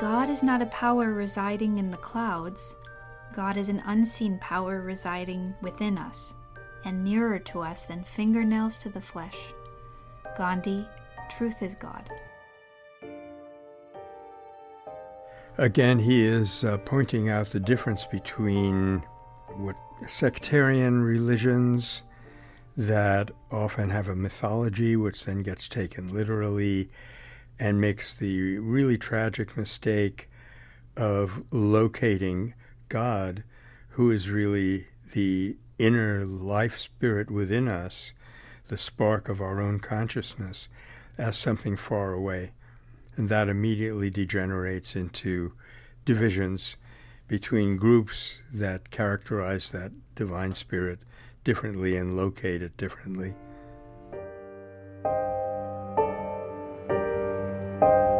God is not a power residing in the clouds. God is an unseen power residing within us and nearer to us than fingernails to the flesh. Gandhi, truth is God. Again, he is uh, pointing out the difference between what sectarian religions that often have a mythology which then gets taken literally and makes the really tragic mistake of locating God, who is really the inner life spirit within us, the spark of our own consciousness, as something far away. And that immediately degenerates into divisions between groups that characterize that divine spirit differently and locate it differently. Bye.